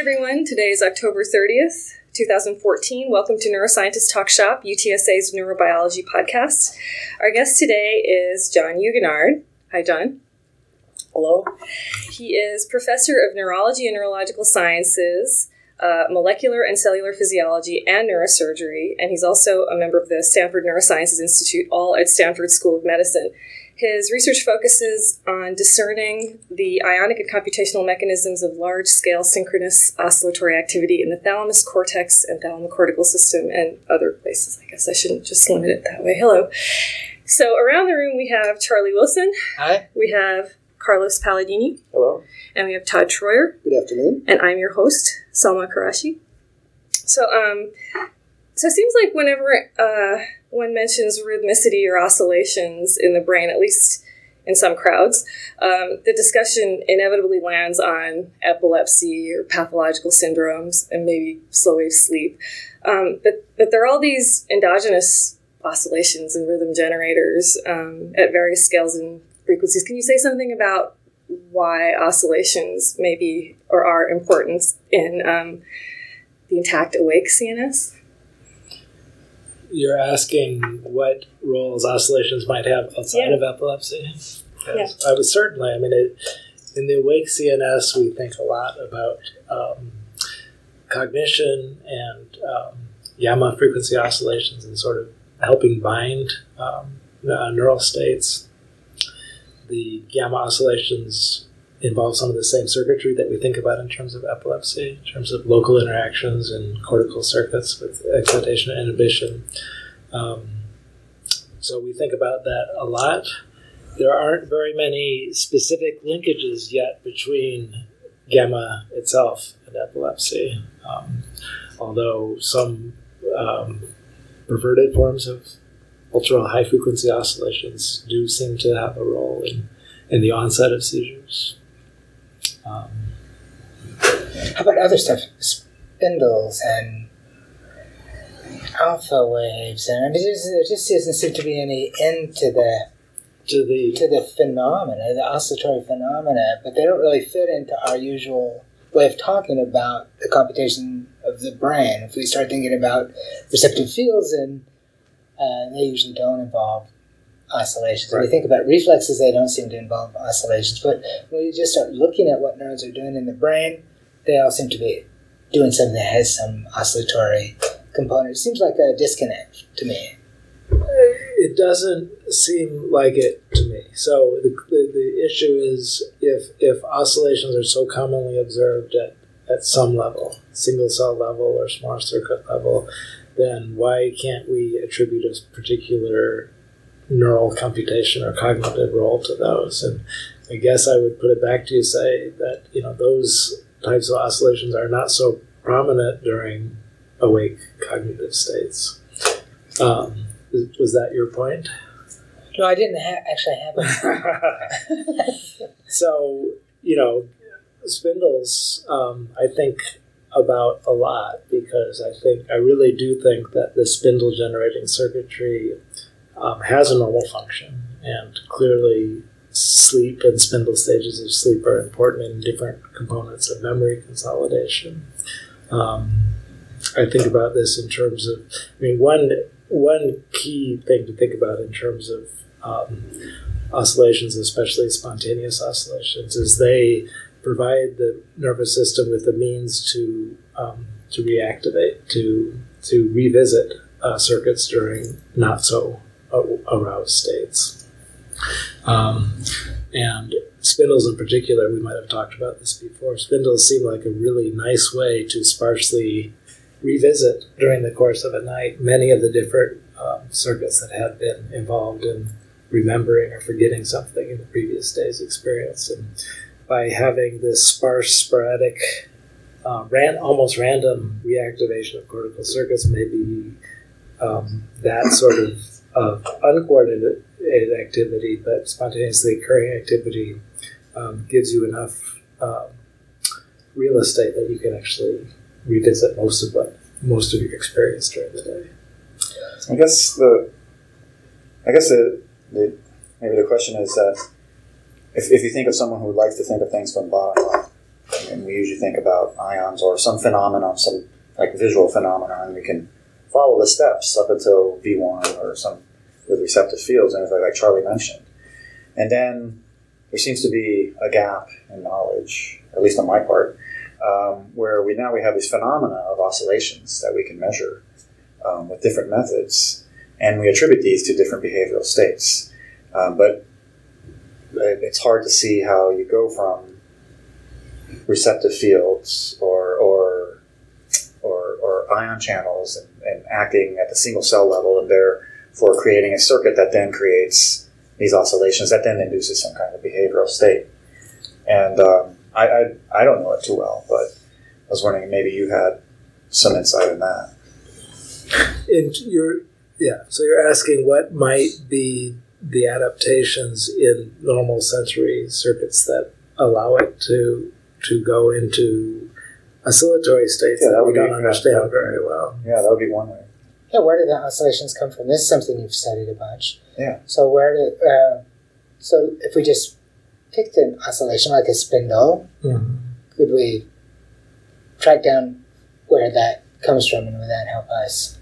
everyone. Today is October 30th, 2014. Welcome to Neuroscientist Talk Shop, UTSA's neurobiology podcast. Our guest today is John Huguenard. Hi, John. Hello. He is professor of neurology and neurological sciences, uh, molecular and cellular physiology, and neurosurgery, and he's also a member of the Stanford Neurosciences Institute, all at Stanford School of Medicine. His research focuses on discerning the ionic and computational mechanisms of large scale synchronous oscillatory activity in the thalamus, cortex, and thalamocortical system, and other places. I guess I shouldn't just limit it that way. Hello. So, around the room, we have Charlie Wilson. Hi. We have Carlos Paladini. Hello. And we have Todd Troyer. Good afternoon. And I'm your host, Salma Quraishi. So, um, so it seems like whenever uh, one mentions rhythmicity or oscillations in the brain, at least in some crowds, um, the discussion inevitably lands on epilepsy or pathological syndromes and maybe slow wave sleep. Um, but, but there are all these endogenous oscillations and rhythm generators um, at various scales and frequencies. Can you say something about why oscillations may be or are important in um, the intact awake CNS? You're asking what roles oscillations might have outside Yeah. of epilepsy? Yes. Yeah. I would certainly. I mean, it, in the awake CNS, we think a lot about um, cognition and um, gamma frequency oscillations and sort of helping bind um, uh, neural states. The gamma oscillations involve some of the same circuitry that we think about in terms of epilepsy, in terms of local interactions and cortical circuits with excitation and inhibition. Um, so we think about that a lot. There aren't very many specific linkages yet between gamma itself and epilepsy, um, although some um, perverted forms of ultra high frequency oscillations do seem to have a role in, in the onset of seizures. Um, How about other stuff? Spindles and alpha waves, and I mean, there's- there just doesn't seem to be any end to the to the to the phenomena, the oscillatory phenomena, but they don't really fit into our usual way of talking about the computation of the brain. If we start thinking about receptive fields, and uh, they usually don't involve oscillations. When you think about reflexes, they don't seem to involve oscillations. But when you just start looking at what neurons are doing in the brain, they all seem to be doing something that has some oscillatory component. It seems like a disconnect to me. Uh, it doesn't seem like it to me. So the, the, the issue is if if oscillations are so commonly observed at, at some level, single cell level or small circuit level, then why can't we attribute a particular neural computation or cognitive role to those? And I guess I would put it back to you say that you know those types of oscillations are not so prominent during awake cognitive states. Um, was- that your point? No, I didn't ha- actually have it. so you know spindles um, i think about a lot because i think i really do think that the spindle generating circuitry um, has a normal function and clearly sleep and spindle stages of sleep are important in different components of memory consolidation. Um, i think about this in terms of i mean one one key thing to think about in terms of um, oscillations, especially spontaneous oscillations, is they provide the nervous system with the means to um, to reactivate, to to revisit uh, circuits during not so aroused states. Um, and spindles, in particular, we might have talked about this before. Spindles seem like a really nice way to sparsely revisit during the course of a night many of the different um, circuits that had been involved in remembering or forgetting something in the previous day's experience. And by having this sparse, sporadic, uh, ran, almost random reactivation of cortical circuits, maybe um, that sort of, of uncoordinated activity, but spontaneously occurring activity, um, gives you enough um, real estate that you can actually revisit most of what most of your experience during the day. I guess the, I guess the, the maybe the question is that if, if you think of someone who likes to think of things from bottom up, and we usually think about ions or some phenomenon, some like visual phenomenon, we can follow the steps up until V1 or some with receptive fields, and like, like Charlie mentioned. And then there seems to be a gap in knowledge, at least on my part, um, where we now we have these phenomena of oscillations that we can measure um, with different methods, and we attribute these to different behavioral states. Um, but it's hard to see how you go from receptive fields or ion channels and, and, acting at the single cell level and therefore creating a circuit that then creates these oscillations that then induces some kind of behavioral state. And um, I, I, I don't know it too well, but I was wondering maybe you had some insight in that. And you're yeah, so you're asking what might be the adaptations in normal sensory circuits that allow it to to go into oscillatory states yeah, that, that we don't understand very well. Yeah, that would be one way. Yeah, where do the oscillations come from? This is something you've studied a bunch. Yeah. So where do uh, so if we just picked an oscillation like a spindle, mm-hmm. could we track down where that comes from, and would that help us?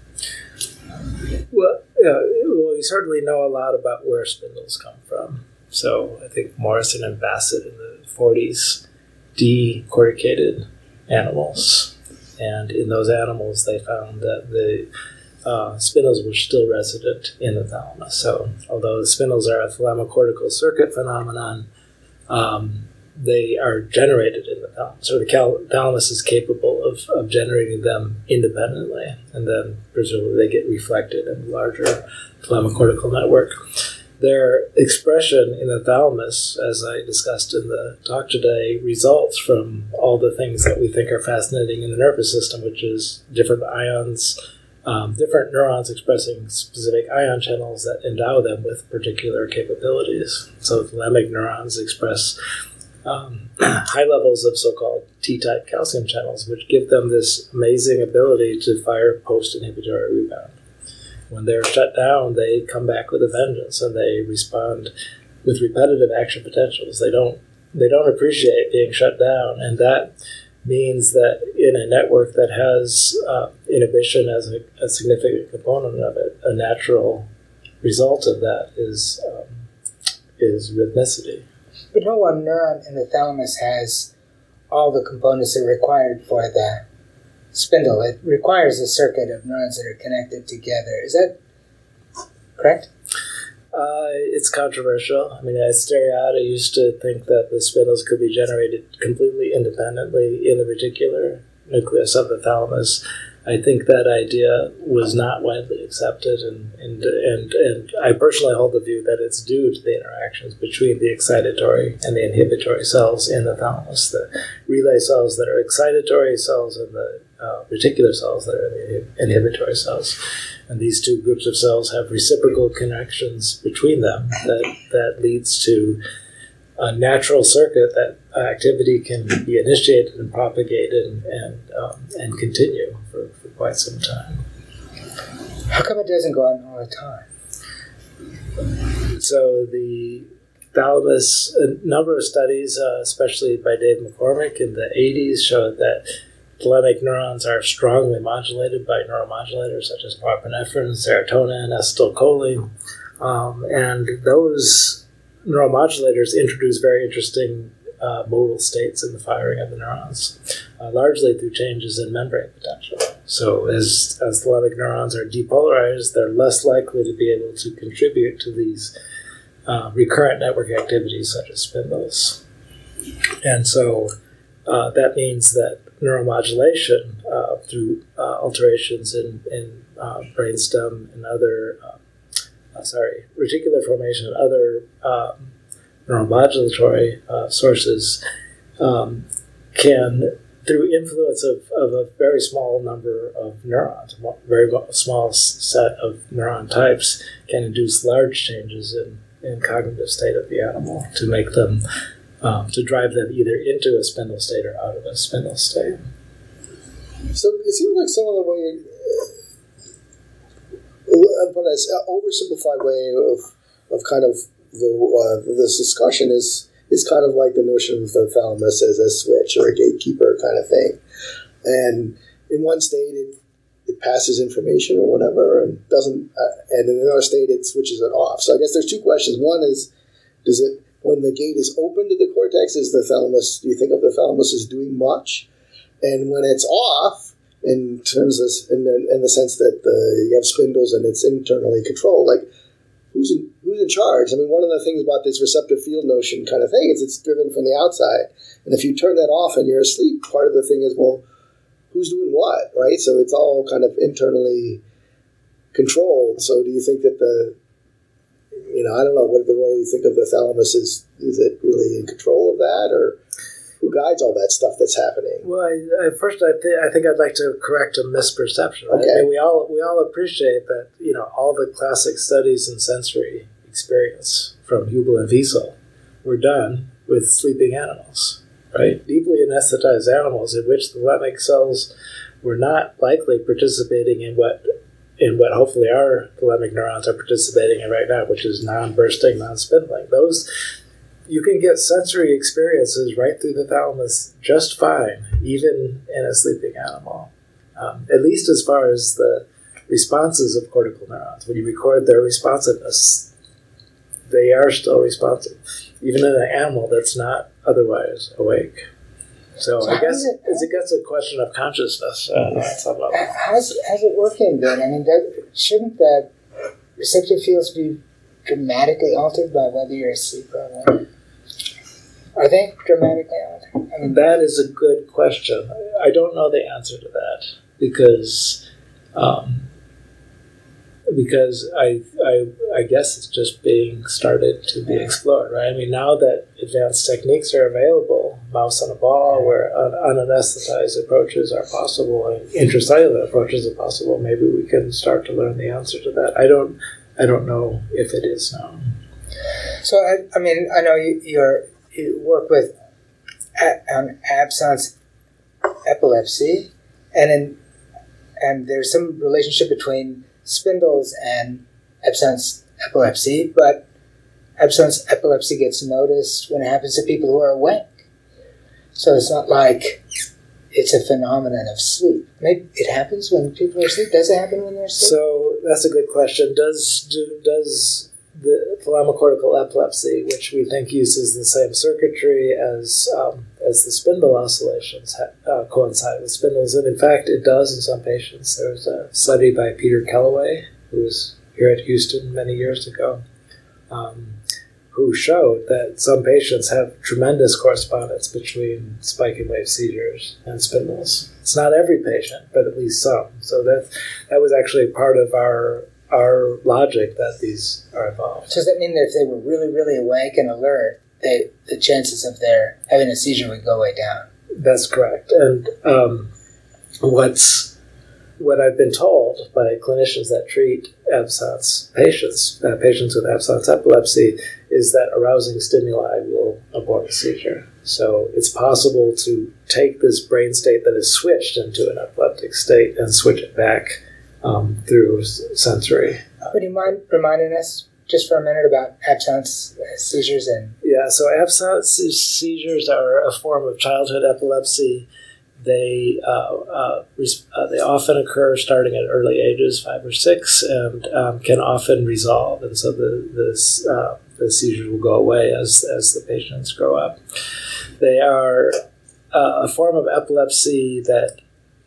Well, yeah, well, we certainly know a lot about where spindles come from. So I think Morison and Bassett in the 40s decorticated animals. And in those animals, they found that the uh, spindles were still resident in the thalamus. So, although the spindles are a thalamocortical circuit phenomenon, um, they are generated in the thalamus. So, the cal- thalamus is capable of, of generating them independently, and then presumably they get reflected in the larger thalamocortical network their expression in the thalamus, as I discussed in the talk today, results from all the things that we think are fascinating in the nervous system, which is different ions, um, different neurons expressing specific ion channels that endow them with particular capabilities. So, thalamic neurons express um, high levels of so called T type calcium channels, which give them this amazing ability to fire post inhibitory rebound when they're shut down, they come back with a vengeance and they respond with repetitive action potentials. They don't they don't appreciate being shut down, and that means that in a network that has uh, inhibition as a, a, significant component of it, a natural result of that is um, is rhythmicity. But no one neuron in the thalamus has all the components that are required for the spindle. It requires a circuit of neurons that are connected together. Is that correct? Uh, it's controversial. I mean, Steriade used to think that the spindles could be generated completely independently in the reticular nucleus of the thalamus. I think that idea was not widely accepted, and, and, and, and I personally hold the view that it's due to the interactions between the excitatory and the inhibitory cells in the thalamus. The relay cells that are excitatory cells and the uh, reticular cells that are the inhibitory cells. And these two groups of cells have reciprocal connections between them that, that leads to a natural circuit that activity can be initiated and propagated and, and, um, and continue for, for quite some time. How come it doesn't go on all the time? So the thalamus, a number of studies, uh, especially by Dave McCormick in the 80s, showed that Thalamic neurons are strongly modulated by neuromodulators such as norepinephrine, serotonin, acetylcholine, um, and those neuromodulators introduce very interesting uh, modal states in the firing of the neurons, uh, largely through changes in membrane potential. So, as, as thalamic neurons are depolarized, they're less likely to be able to contribute to these uh, recurrent network activities such as spindles. And so uh, that means that neuromodulation uh, through uh, alterations in, in uh, brainstem and other, uh, uh, sorry, reticular formation and other um, neuromodulatory uh, sources um, can, through influence of, of a very small number of neurons, a very small set of neuron types, can induce large changes in, in cognitive state of the animal to make them um, to drive them either into a spindle state or out of a spindle state. So it seems like some of the way, but as an oversimplified way of, of kind of the uh, this discussion is is kind of like the notion of the thalamus as a switch or a gatekeeper kind of thing. And in one state, it, it passes information or whatever, and doesn't. Uh, and in another state, it switches it off. So I guess there's two questions. One is, does it when the gate is open to the cortex, is the thalamus? Do you think of the thalamus as doing much? And when it's off, in terms of in the, in the sense that the, you have spindles and it's internally controlled, like who's in, who's in charge? I mean, one of the things about this receptive field notion kind of thing is it's driven from the outside, and if you turn that off and you're asleep, part of the thing is well, who's doing what, right? So it's all kind of internally controlled. So do you think that the you know, I don't know what the role you think of the thalamus is. Is it really in control of that, or who guides all that stuff that's happening? Well, I, I, first, I, th- I think I'd like to correct a misperception. Right? Okay. I mean, we all we all appreciate that you know all the classic studies in sensory experience from Hubel and Wiesel were done with sleeping animals, right? Deeply anesthetized animals in which the thalamic cells were not likely participating in what in what hopefully our thalamic neurons are participating in right now, which is non-bursting, non-spindling. Those you can get sensory experiences right through the thalamus just fine, even in a sleeping animal. Um, at least as far as the responses of cortical neurons. When you record their responsiveness, they are still responsive, even in an animal that's not otherwise awake. So, So I guess it- it's, it gets a question of consciousness uh, at some. How's, how's it working then? I mean, that, shouldn't the receptive fields be dramatically altered by whether you're asleep or awake? Are they dramatically altered? I mean, That is a good question. I don't know the answer to that because um, because I, I I guess it's just being started to be explored, right? I mean, now that advanced techniques are available, mouse on a ball, where un- unanesthetized approaches are possible and intracellular approaches are possible, maybe we can start to learn the answer to that. I don't I don't know if it is now. so I, I mean, I know you, you work with a, on absence epilepsy, and in, and there's some relationship between spindles and absence epilepsy, but absence epilepsy gets noticed when it happens to people who are awake. So it's not like it's a phenomenon of sleep. Maybe it happens when people are asleep. Does it happen when they're asleep? So that's a good question. Does do, does the thalamocortical epilepsy, which we think uses the same circuitry as um, as the spindle oscillations, uh, coincide with spindles? And in fact, it does in some patients. There was a study by Peter Kellaway, who was here at Houston many years ago, um, who showed that some patients have tremendous correspondence between spike and wave seizures and spindles. It's not every patient, but at least some. So that that was actually part of our our logic that these are involved. So does that mean that if they were really, really awake and alert, they the chances of their having a seizure would go way down? That's correct. And um, what's what I've been told by clinicians that treat absence patients, uh, patients with absence epilepsy, is that arousing stimuli will abort a seizure. So it's possible to take this brain state that is switched into an epileptic state and switch it back um, through sensory. Would you mind reminding us just for a minute about absence uh, seizures and Yeah, so absence seizures are a form of childhood epilepsy. They uh, uh, uh, they often occur starting at early ages, five or six, and um, can often resolve. And so the this, uh, the seizures will go away as as the patients grow up. They are uh, a form of epilepsy that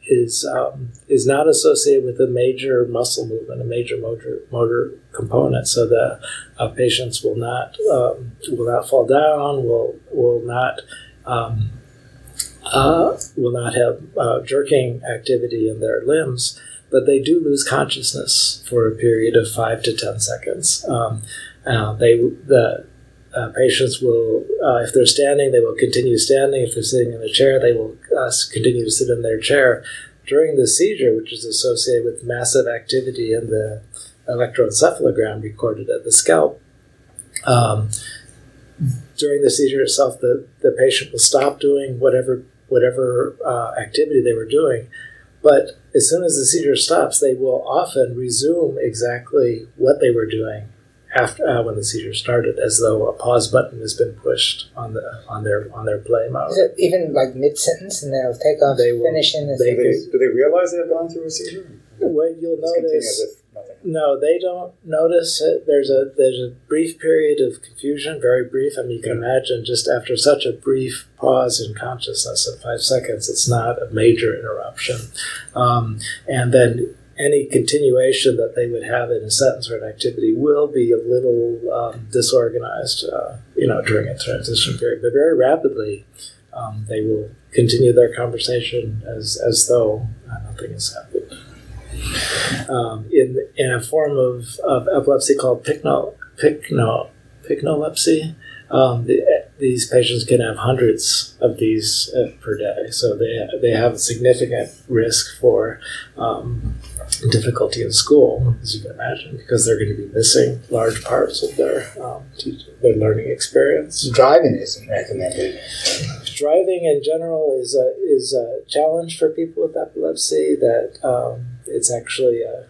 is um, is not associated with a major muscle movement, a major motor motor component. So the uh, patients will not um, will not fall down, will will not um, uh, will not have uh, jerking activity in their limbs, but they do lose consciousness for a period of five to ten seconds. Um, uh, they the uh, patients will, uh, if they're standing, they will continue standing. If they're sitting in a chair, they will uh, continue to sit in their chair. During the seizure, which is associated with massive activity in the electroencephalogram recorded at the scalp, um, during the seizure itself, the, the patient will stop doing whatever whatever uh, activity they were doing. But as soon as the seizure stops, they will often resume exactly what they were doing after uh, when the seizure started, as though a pause button has been pushed on the on their on their play mode. Is it even like mid sentence and they'll take off, They will- finish in? they- Do they, do they realize they have gone through a seizure? What you'll Just notice. No, they don't notice it. There's a there's a brief period of confusion, very brief. I mean, you can imagine just after such a brief pause in consciousness of five seconds, it's not a major interruption, um, and then any continuation that they would have in a sentence or an activity will be a little um, disorganized, uh, you know, during a transition period. But very rapidly, um, they will continue their conversation as as though uh, nothing has happened um, in, in a form of, of epilepsy called pycno, pycno, pycnolepsy. Um, the, these patients can have hundreds of these uh, per day, so they, they have a significant risk for um, difficulty in school, as you can imagine, because they're going to be missing large parts of their um, teach, their learning experience. Driving isn't recommended. Driving in general is a is a challenge for people with epilepsy. That um, it's actually a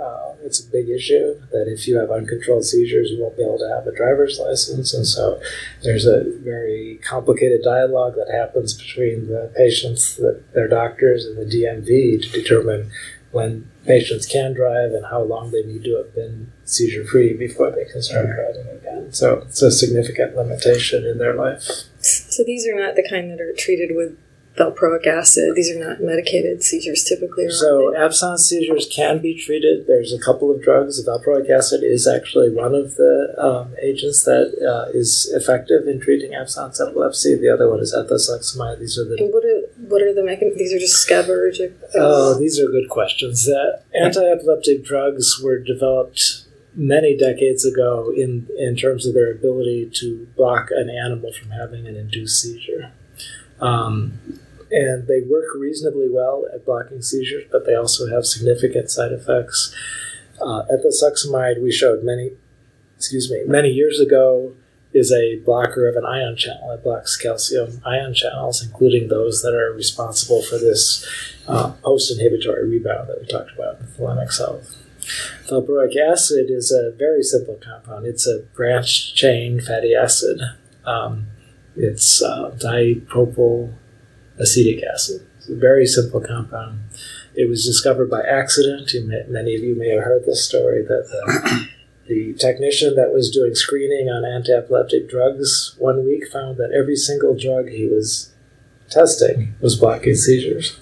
uh, it's a big issue. That if you have uncontrolled seizures, you won't be able to have a driver's license, and so there's a very complicated dialogue that happens between the patients, the, their doctors, and the DMV to determine when patients can drive and how long they need to have been seizure free before they can start driving again. So it's a significant limitation in their life. So these are not the kind that are treated with valproic acid. These are not medicated seizures typically. So absence seizures can be treated. There's a couple of drugs. Valproic acid is actually one of the um, agents that uh, is effective in treating absence epilepsy. The other one is ethosuximide. These are the and what are what are the mechanisms? These are just GABAergic. Oh, these are good questions. Uh, anti-epileptic drugs were developed many decades ago in in terms of their ability to block an animal from having an induced seizure. Um, and they work reasonably well at blocking seizures, but they also have significant side effects. Uh, ethosuximide, we showed many, excuse me, many years ago, is a blocker of an ion channel. It blocks calcium ion channels, including those that are responsible for this uh, post-inhibitory rebound that we talked about with thalamic health. Valproic acid is a very simple compound. It's a branched chain fatty acid. Um, it's uh, dipropyl acetic acid. It's a very simple compound. It was discovered by accident. May, many of you may have heard this story that the, the technician that was doing screening on anti-epileptic drugs one week found that every single drug he was testing was blocking seizures.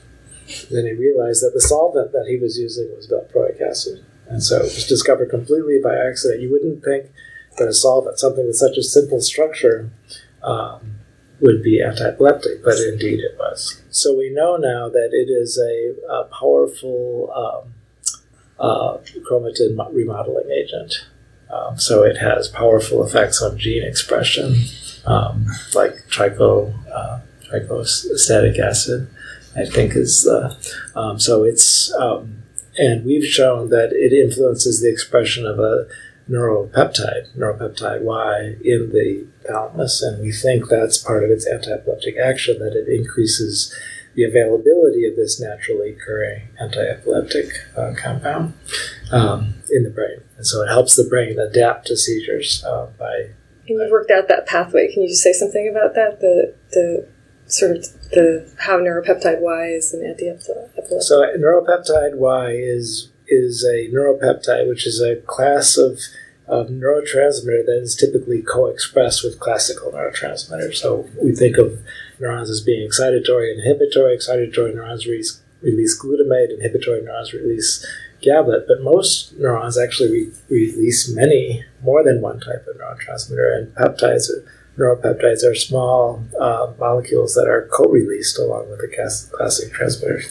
Then he realized that the solvent that he was using was valproic acid. And so it was discovered completely by accident. You wouldn't think that a solvent, something with such a simple structure, um, would be anti-epileptic, but indeed it was. So we know now that it is a, a powerful um, uh, chromatin remodeling agent. Um, so it has powerful effects on gene expression, um, like tricho, uh, trichostatic acid. I think is the um, so it's um, and we've shown that it influences the expression of a neuropeptide, neuropeptide Y, in the thalamus, and we think that's part of its anti-epileptic action that it increases the availability of this naturally occurring anti-epileptic uh, compound um, in the brain, and so it helps the brain adapt to seizures uh, by and you've worked out that pathway. Can you just say something about that? The the sort of the how neuropeptide Y is an anti-epileptic. So neuropeptide Y is is a neuropeptide, which is a class of, of neurotransmitter that is typically co-expressed with classical neurotransmitters. So we think of neurons as being excitatory and inhibitory. Excitatory neurons release, release glutamate, inhibitory neurons release GABA, but most neurons actually re- release many, more than one type of neurotransmitter, and peptides are neuropeptides are small uh, molecules that are co-released along with the classic transmitters.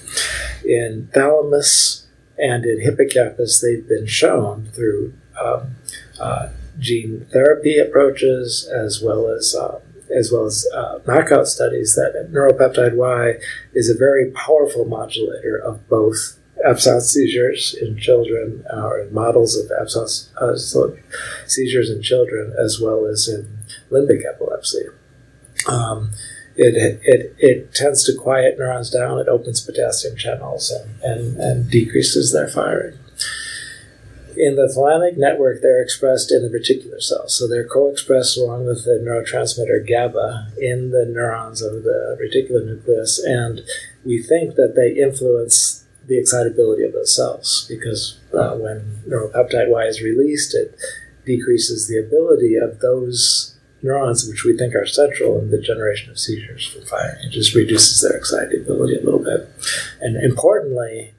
In thalamus and in hippocampus, they've been shown through um, uh, gene therapy approaches as well as um, as well as uh, knockout studies that neuropeptide Y is a very powerful modulator of both absence seizures in children uh, or in models of absence uh, seizures in children as well as in limbic epilepsy. Um, it, it, it tends to quiet neurons down, it opens potassium channels and, and, and decreases their firing. In the thalamic network, they're expressed in the reticular cells. So they're co expressed along with the neurotransmitter GABA in the neurons of the reticular nucleus. And we think that they influence the excitability of those cells because uh, when neuropeptide Y is released, it decreases the ability of those neurons, which we think are central in the generation of seizures from firing. It just reduces their excitability a little bit. And importantly,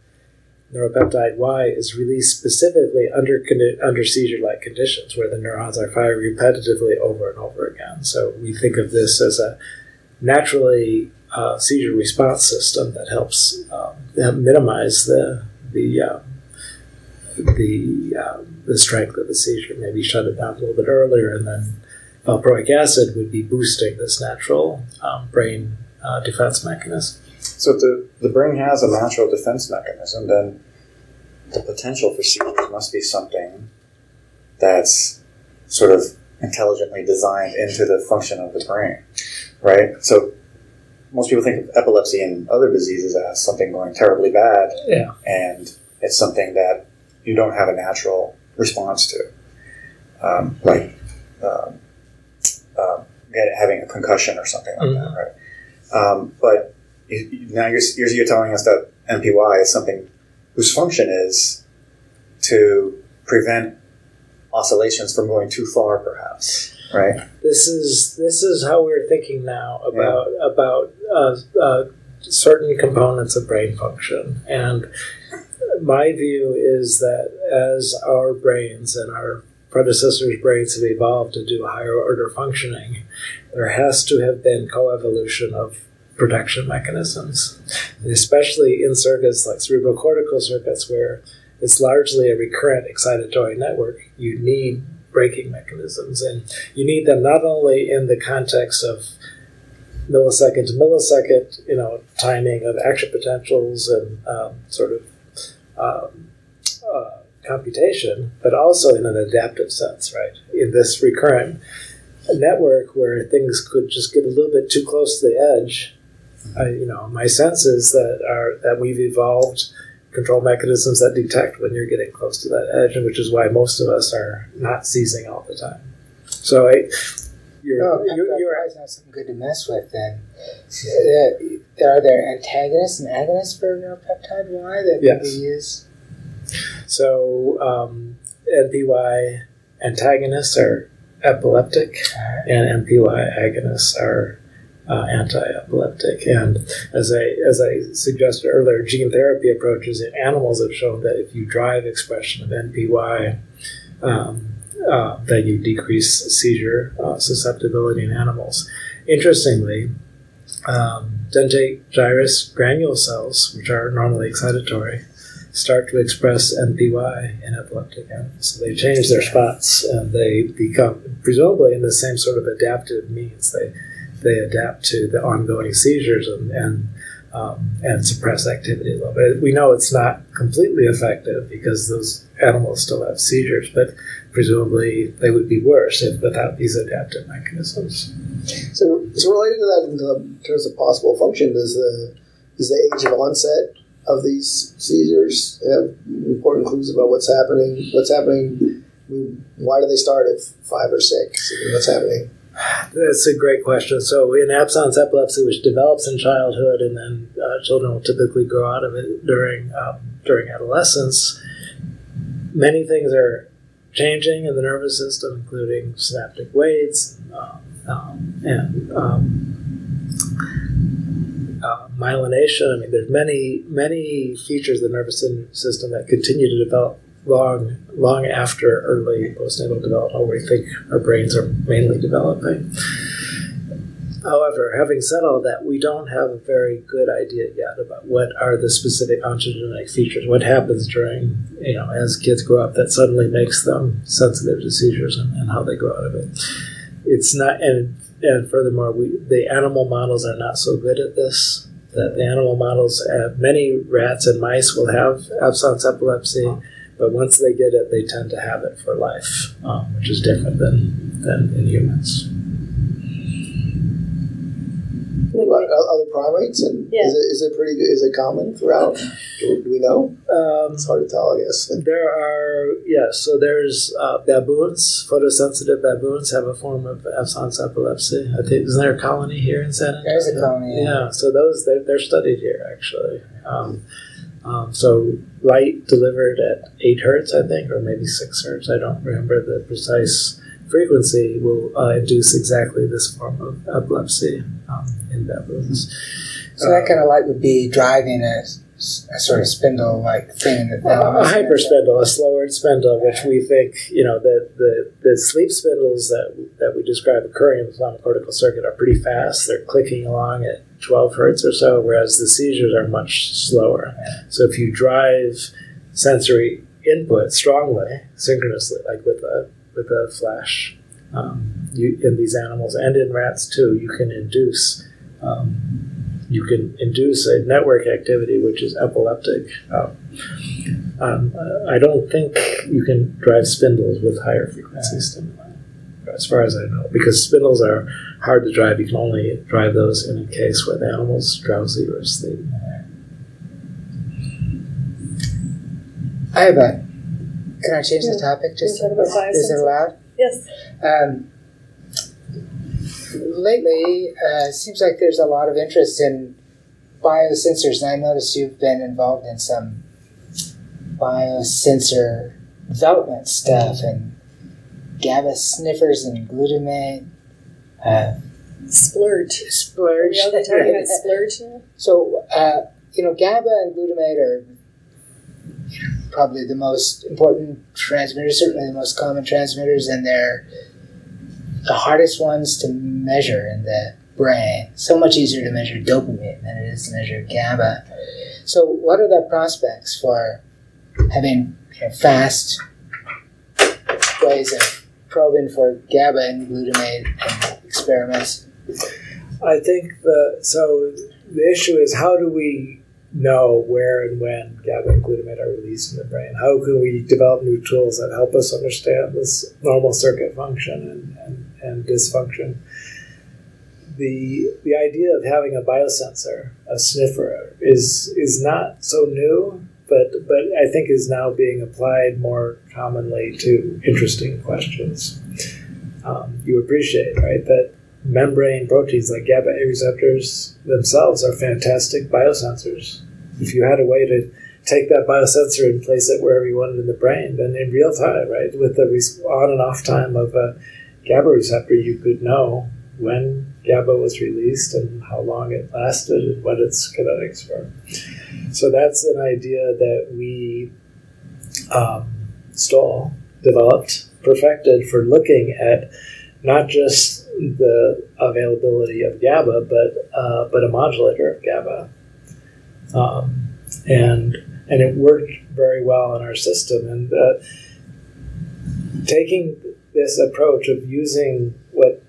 neuropeptide Y is released specifically under under seizure-like conditions where the neurons are firing repetitively over and over again. So we think of this as a naturally uh, seizure response system that helps um, minimize the the uh, the uh, the strength of the seizure. Maybe shut it down a little bit earlier, and then valproic acid would be boosting this natural um, brain uh, defense mechanism. So if the, the brain has a natural defense mechanism, then the potential for seizures must be something that's sort of intelligently designed into the function of the brain, right? So most people think of epilepsy and other diseases as something going terribly bad, yeah. and it's something that you don't have a natural response to, um, like um, uh, get, having a concussion or something like mm-hmm. that, right? Um, but now you're, you're telling us that NPY is something whose function is to prevent oscillations from going too far, perhaps. Right. This is this is how we're thinking now about yeah. about uh, uh, certain components of brain function, and my view is that as our brains and our predecessors' brains have evolved to do higher order functioning, there has to have been coevolution of protection mechanisms, especially in circuits like cerebrocortical circuits where it's largely a recurrent excitatory network. You need braking mechanisms, and you need them not only in the context of millisecond to millisecond, you know, timing of action potentials and um, sort of um, computation, but also in an adaptive sense, right? In this recurrent network where things could just get a little bit too close to the edge, I, you know, my sense is that are that we've evolved control mechanisms that detect when you're getting close to that edge, and which is why most of us are not seizing all the time. So I, you're, no, you're, you're not something good to mess with. Then uh, are there antagonists and agonists for a neuropeptide Y that yes. we use? So um, NPY antagonists are epileptic, and NPY agonists are uh, anti-epileptic. And as I as I suggested earlier, gene therapy approaches in animals have shown that if you drive expression of NPY, um, uh, that you decrease seizure uh, susceptibility in animals. Interestingly, um, dentate gyrus granule cells, which are normally excitatory, start to express NPY in epileptic animals. So they change their spots and they become, presumably in the same sort of adaptive means. They they adapt to the ongoing seizures and and, um, and suppress activity a little bit. We know it's not completely effective because those animals still have seizures, but presumably they would be worse if without these adaptive mechanisms. So, so related to that, in terms of possible function, does the does the age of onset of these seizures have important clues about what's happening? What's happening? Why do they start at five or six? What's happening? That's a great question. So, in absence epilepsy, which develops in childhood, and then uh, children will typically grow out of it during um, during adolescence, many things are changing in the nervous system, including synaptic weights um, um, and um, uh, myelination. I mean, there's many many features of the nervous system that continue to develop long, long after early postnatal development, where we think our brains are mainly developing. However, having said all that, we don't have a very good idea yet about what are the specific ontogenetic features. What happens during, you know, as kids grow up that suddenly makes them sensitive to seizures and, and how they grow out of it. It's not, and and furthermore, we the animal models are not so good at this. That the animal models, uh, many rats and mice will have absence epilepsy but once they get it, they tend to have it for life, um, which is different than, than in humans. What other primates, and Yeah. is it is it pretty good? Is it common throughout? Do, do we know? Um, It's hard to tell, I guess. There are yes. So there's uh, baboons. Photosensitive baboons have a form of absence epilepsy. I think isn't there a colony here in San Antonio? There's a colony. Yeah. So those they're, they're studied here actually. Um, um, so light delivered at eight hertz, I think, or maybe six hertz. I don't remember the precise frequency. Will uh, induce exactly this form of epilepsy um, in baboons. So that kind of light would be driving a, a sort of spindle like thing in the a hyperspindle, a slower spindle, which we think, you know, that the, the sleep spindles that, that we describe occurring in the thalamus cortical circuit are pretty fast. They're clicking along at 12 hertz or so, whereas the seizures are much slower. So if you drive sensory input strongly, synchronously, like with a, with a flash, um, you, in these animals and in rats too, you can induce um, you can induce a network activity which is epileptic. Um, um, uh, I don't think you can drive spindles with higher frequency stimuli, as far as I know, because spindles are hard to drive. You can only drive those in a case where the animal's drowsy or asleep. I have a. Can I change the topic? Just is it allowed? Yes. Um, lately, uh, it seems like there's a lot of interest in biosensors, and I noticed you've been involved in some biosensor development stuff and GABA sniffers and glutamate. Uh, Splurge. Are splurge. we all talking about splurge now? So, uh, you know, GABA and glutamate are probably the most important transmitters, certainly the most common transmitters, and they're the hardest ones to measure in the brain. So much easier to measure dopamine than it is to measure GABA. So, what are the prospects for having you know, fast ways of probing for GABA and glutamate and experiments? I think the so the issue is how do we know where and when GABA and glutamate are released in the brain? How can we develop new tools that help us understand this normal circuit function and, and, and dysfunction? The the idea of having a biosensor, a sniffer, is is not so new, but but I think is now being applied more commonly to interesting questions. Um, you appreciate, right, that membrane proteins like GABA A receptors themselves are fantastic biosensors. If you had a way to take that biosensor and place it wherever you wanted in the brain, then in real time, right, with the on and off time of a GABA receptor, you could know when GABA was released and how long it lasted and what its kinetics were. So that's an idea that we um, stole, developed, perfected for looking at not just the availability of GABA, but uh, but a modulator of GABA, um, and and it worked very well in our system. And uh, taking this approach of using what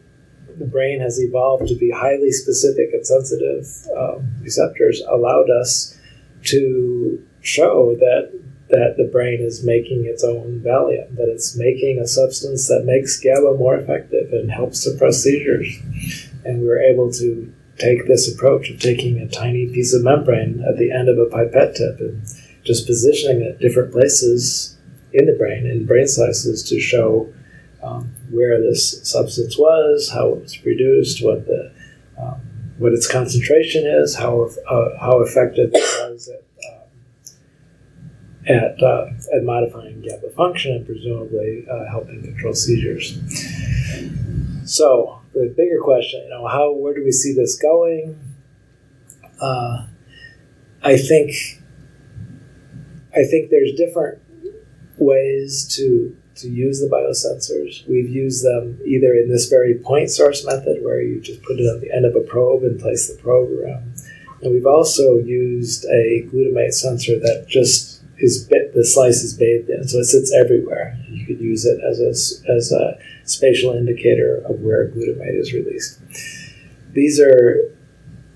the brain has evolved to be highly specific and sensitive um, receptors allowed us to show that that the brain is making its own Valium, that it's making a substance that makes GABA more effective and helps suppress seizures. And we were able to take this approach of taking a tiny piece of membrane at the end of a pipette tip and just positioning it at different places in the brain, in brain slices, to show um, where this substance was, how it was produced, what the um, what its concentration is, how uh, how effective it was at at, uh, at modifying GABA function and presumably uh, helping control seizures. So the bigger question, you know, how where do we see this going? Uh, I think I think there's different ways to to use the biosensors. We've used them either in this very point source method where you just put it on the end of a probe and place the probe around. And we've also used a glutamate sensor that just is the slice is bathed in, so it sits everywhere. You could use it as a, as a spatial indicator of where glutamate is released. These are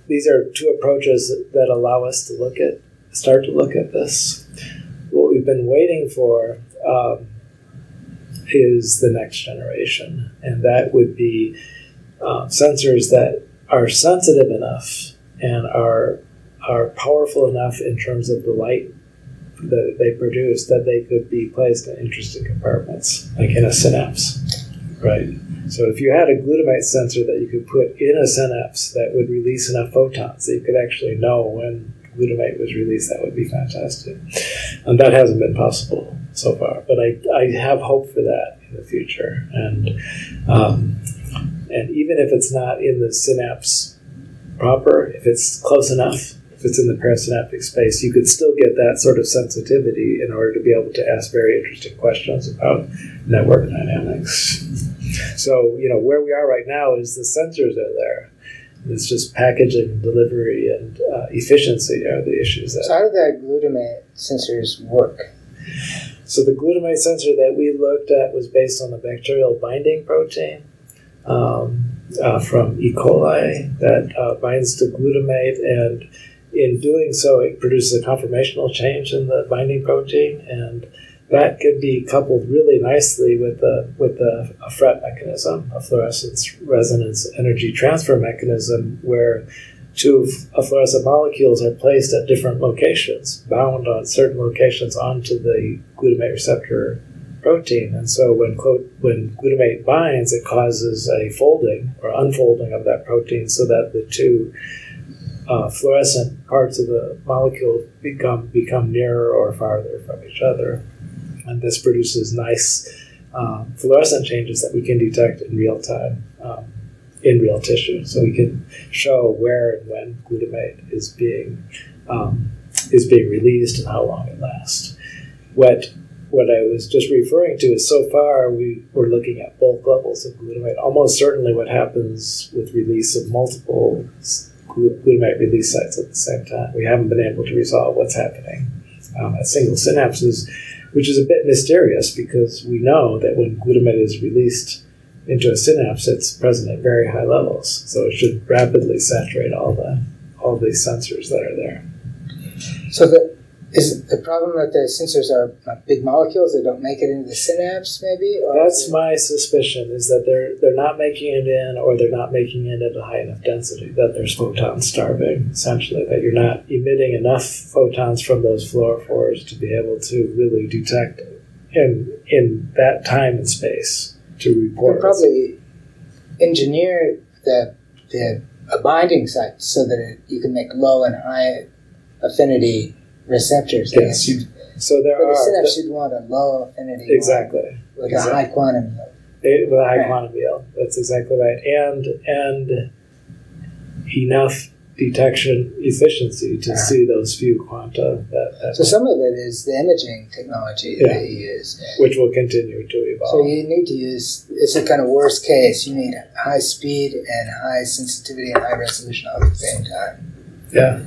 these are two approaches that allow us to look at start to look at this. What we've been waiting for um, is the next generation, and that would be uh, sensors that are sensitive enough and are are powerful enough in terms of the light that they produce that they could be placed in interesting compartments, like in a synapse, right? So if you had a glutamate sensor that you could put in a synapse that would release enough photons that you could actually know when glutamate was released, that would be fantastic. And that hasn't been possible so far, but I, I have hope for that in the future. And um, and even if it's not in the synapse proper, if it's close enough, if it's in the perisynaptic space, you could still get that sort of sensitivity in order to be able to ask very interesting questions about network dynamics. So, you know, where we are right now is the sensors are there. It's just packaging, delivery, and uh, efficiency are the issues. So how do the glutamate sensors work? so the glutamate sensor that we looked at was based on the bacterial binding protein um, uh, from E. coli that uh, binds to glutamate, and in doing so, it produces a conformational change in the binding protein, and that can be coupled really nicely with a with a, a FRET mechanism, a fluorescence resonance energy transfer mechanism, where two fluorescent molecules are placed at different locations, bound on certain locations onto the glutamate receptor protein. And so when when glutamate binds, it causes a folding or unfolding of that protein so that the two uh, fluorescent parts of the molecule become become nearer or farther from each other. And this produces nice um, fluorescent changes that we can detect in real time um, in real tissue. So we can show where and when glutamate is being um, is being released and how long it lasts. What what I was just referring to is so far we were looking at bulk levels of glutamate. Almost certainly, what happens with release of multiple glutamate release sites at the same time. We haven't been able to resolve what's happening um, at single synapses, which is a bit mysterious because we know that when glutamate is released into a synapse, it's present at very high levels. So it should rapidly saturate all the all these sensors that are there. So the is the problem that the sensors are uh, big molecules that don't make it into the synapse, maybe? That's my suspicion is that they're they're not making it in or they're not making it at a high enough density that there's photon starving, essentially, that you're not emitting enough photons from those fluorophores to be able to really detect in in that time and space to report. could probably engineer the the a binding site so that it, you can make low and high affinity receptors. Yes. so there for the synapse, you'd want a low affinity exactly with Exactly. a high quantum yield. Eh, it- with a high Right. quantum yield. That's exactly right, and and enough detection efficiency to see those few quanta that, that So some of it is the imaging technology Yeah. that you use. which will continue to evolve. So you need to use. It's a kind of worst case. You need high speed and high sensitivity and high resolution all at the same time. yeah,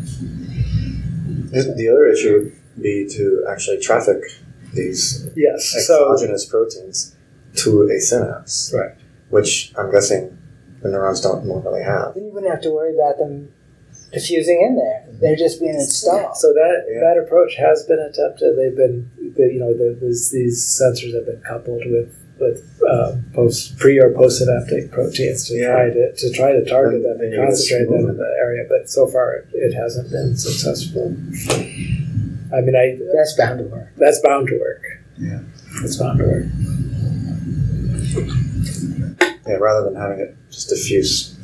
The the other issue would be to actually traffic these yes. So exogenous proteins to a synapse. Right. Which I'm guessing the neurons don't normally have. Then you wouldn't have to worry about them diffusing in there. They're just being installed. so that Yeah. that approach has been attempted. They've been, the, you know, the, these, these sensors have been coupled with with uh, post pre or post synaptic proteins to Yeah. try to to try to target them and concentrate them in the area. But so far, it, it hasn't been successful. I mean, I That's bound to work. that's bound to work. Yeah. It's bound to work. Yeah, rather than having it just diffuse.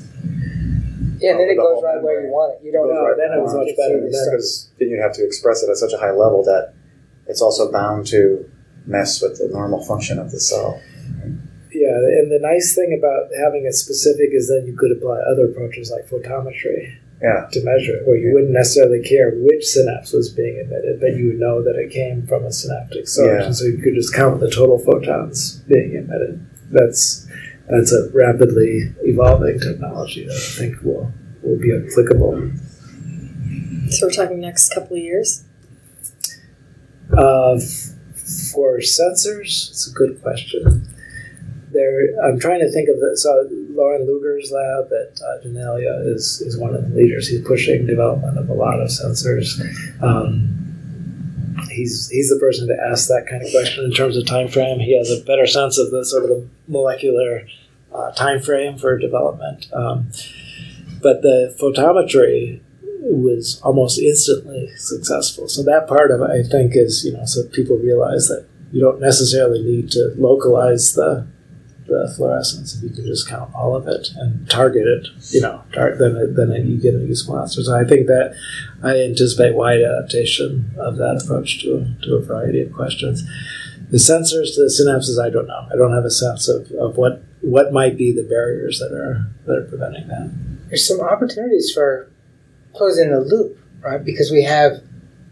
Yeah, then it the goes whole right where you want it. You don't Goes know. right then it was much better than. Because then you'd have to express it at such a high level that it's also bound to mess with the normal function of the cell. Yeah, and the nice thing about having it specific is then you could apply other approaches like photometry Yeah. to measure it, where you wouldn't necessarily care which synapse was being emitted, but you would know that it came from a synaptic source, Yeah. and so you could just count the total photons being emitted. That's that's a rapidly evolving technology that I think will will be applicable. So we're talking next couple of years. Uh, f- for sensors, it's a good question. There, I'm trying to think of the so Loren Looger's lab at uh, Janelia is is one of the leaders. He's pushing development of a lot of sensors. Um, he's he's the person to ask that kind of question in terms of time frame. He has a better sense of the sort of the molecular uh, time frame for development. Um, but the photometry was almost instantly successful. So that part of it, I think, is you know, so people realize that you don't necessarily need to localize the the fluorescence if you can just count all of it and target it. You know, tar- then it, then it, you get a useful answer. So I think that I anticipate wide adaptation of that approach to to a variety of questions. The sensors to the synapses, I don't know. I don't have a sense of, of what what might be the barriers that are that are preventing that. There's some opportunities for closing the loop, right? Because we have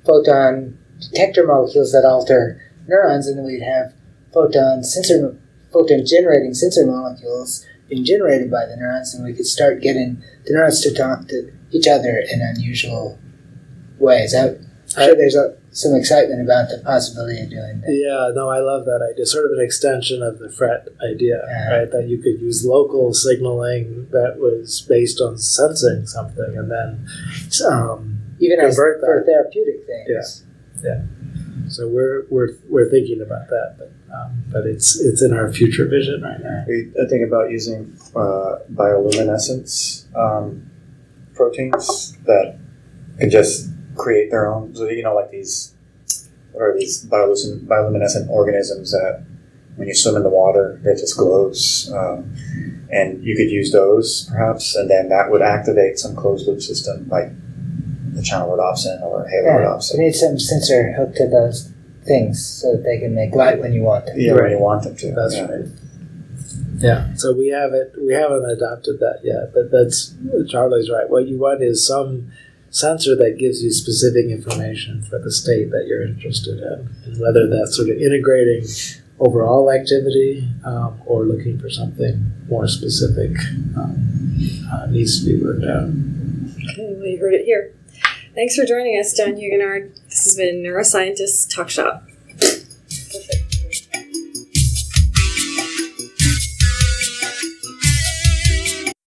photon detector molecules that alter neurons, and then we'd have photon sensor, photon generating sensor molecules being generated by the neurons, and we could start getting the neurons to talk to each other in unusual ways. I'm sure there's a, some excitement about the possibility of doing that. Yeah, no, I love that idea. Sort of an extension of the FRET idea, Yeah. right? That you could use local signaling that was based on sensing something, and then um, Even as Convert for therapeutic things. Yeah, yeah. So we're we're we're thinking about that, but um, but it's it's in our future vision right now. We I think about using uh, bioluminescence um, proteins that can just create their own. So you know, like these, what are these bioluminescent, bioluminescent organisms that when you swim in the water, it just glows. Um, and you could use those perhaps, and then that would activate some closed loop system like the channel rhodopsin or Yeah, halorhodopsin. you need some sensor hooked to those things so that they can make light when you want them. Yeah, when you want them to. That's yeah. right. Yeah, so we haven't we haven't adopted that yet, but that's Charlie's right. What you want is some sensor that gives you specific information for the state that you're interested in, and whether that's sort of integrating overall activity um, or looking for something more specific um, uh, needs to be worked out. Okay, well, you heard it here. Thanks for joining us, John Huguenard. This has been Neuroscientist Talk Shop.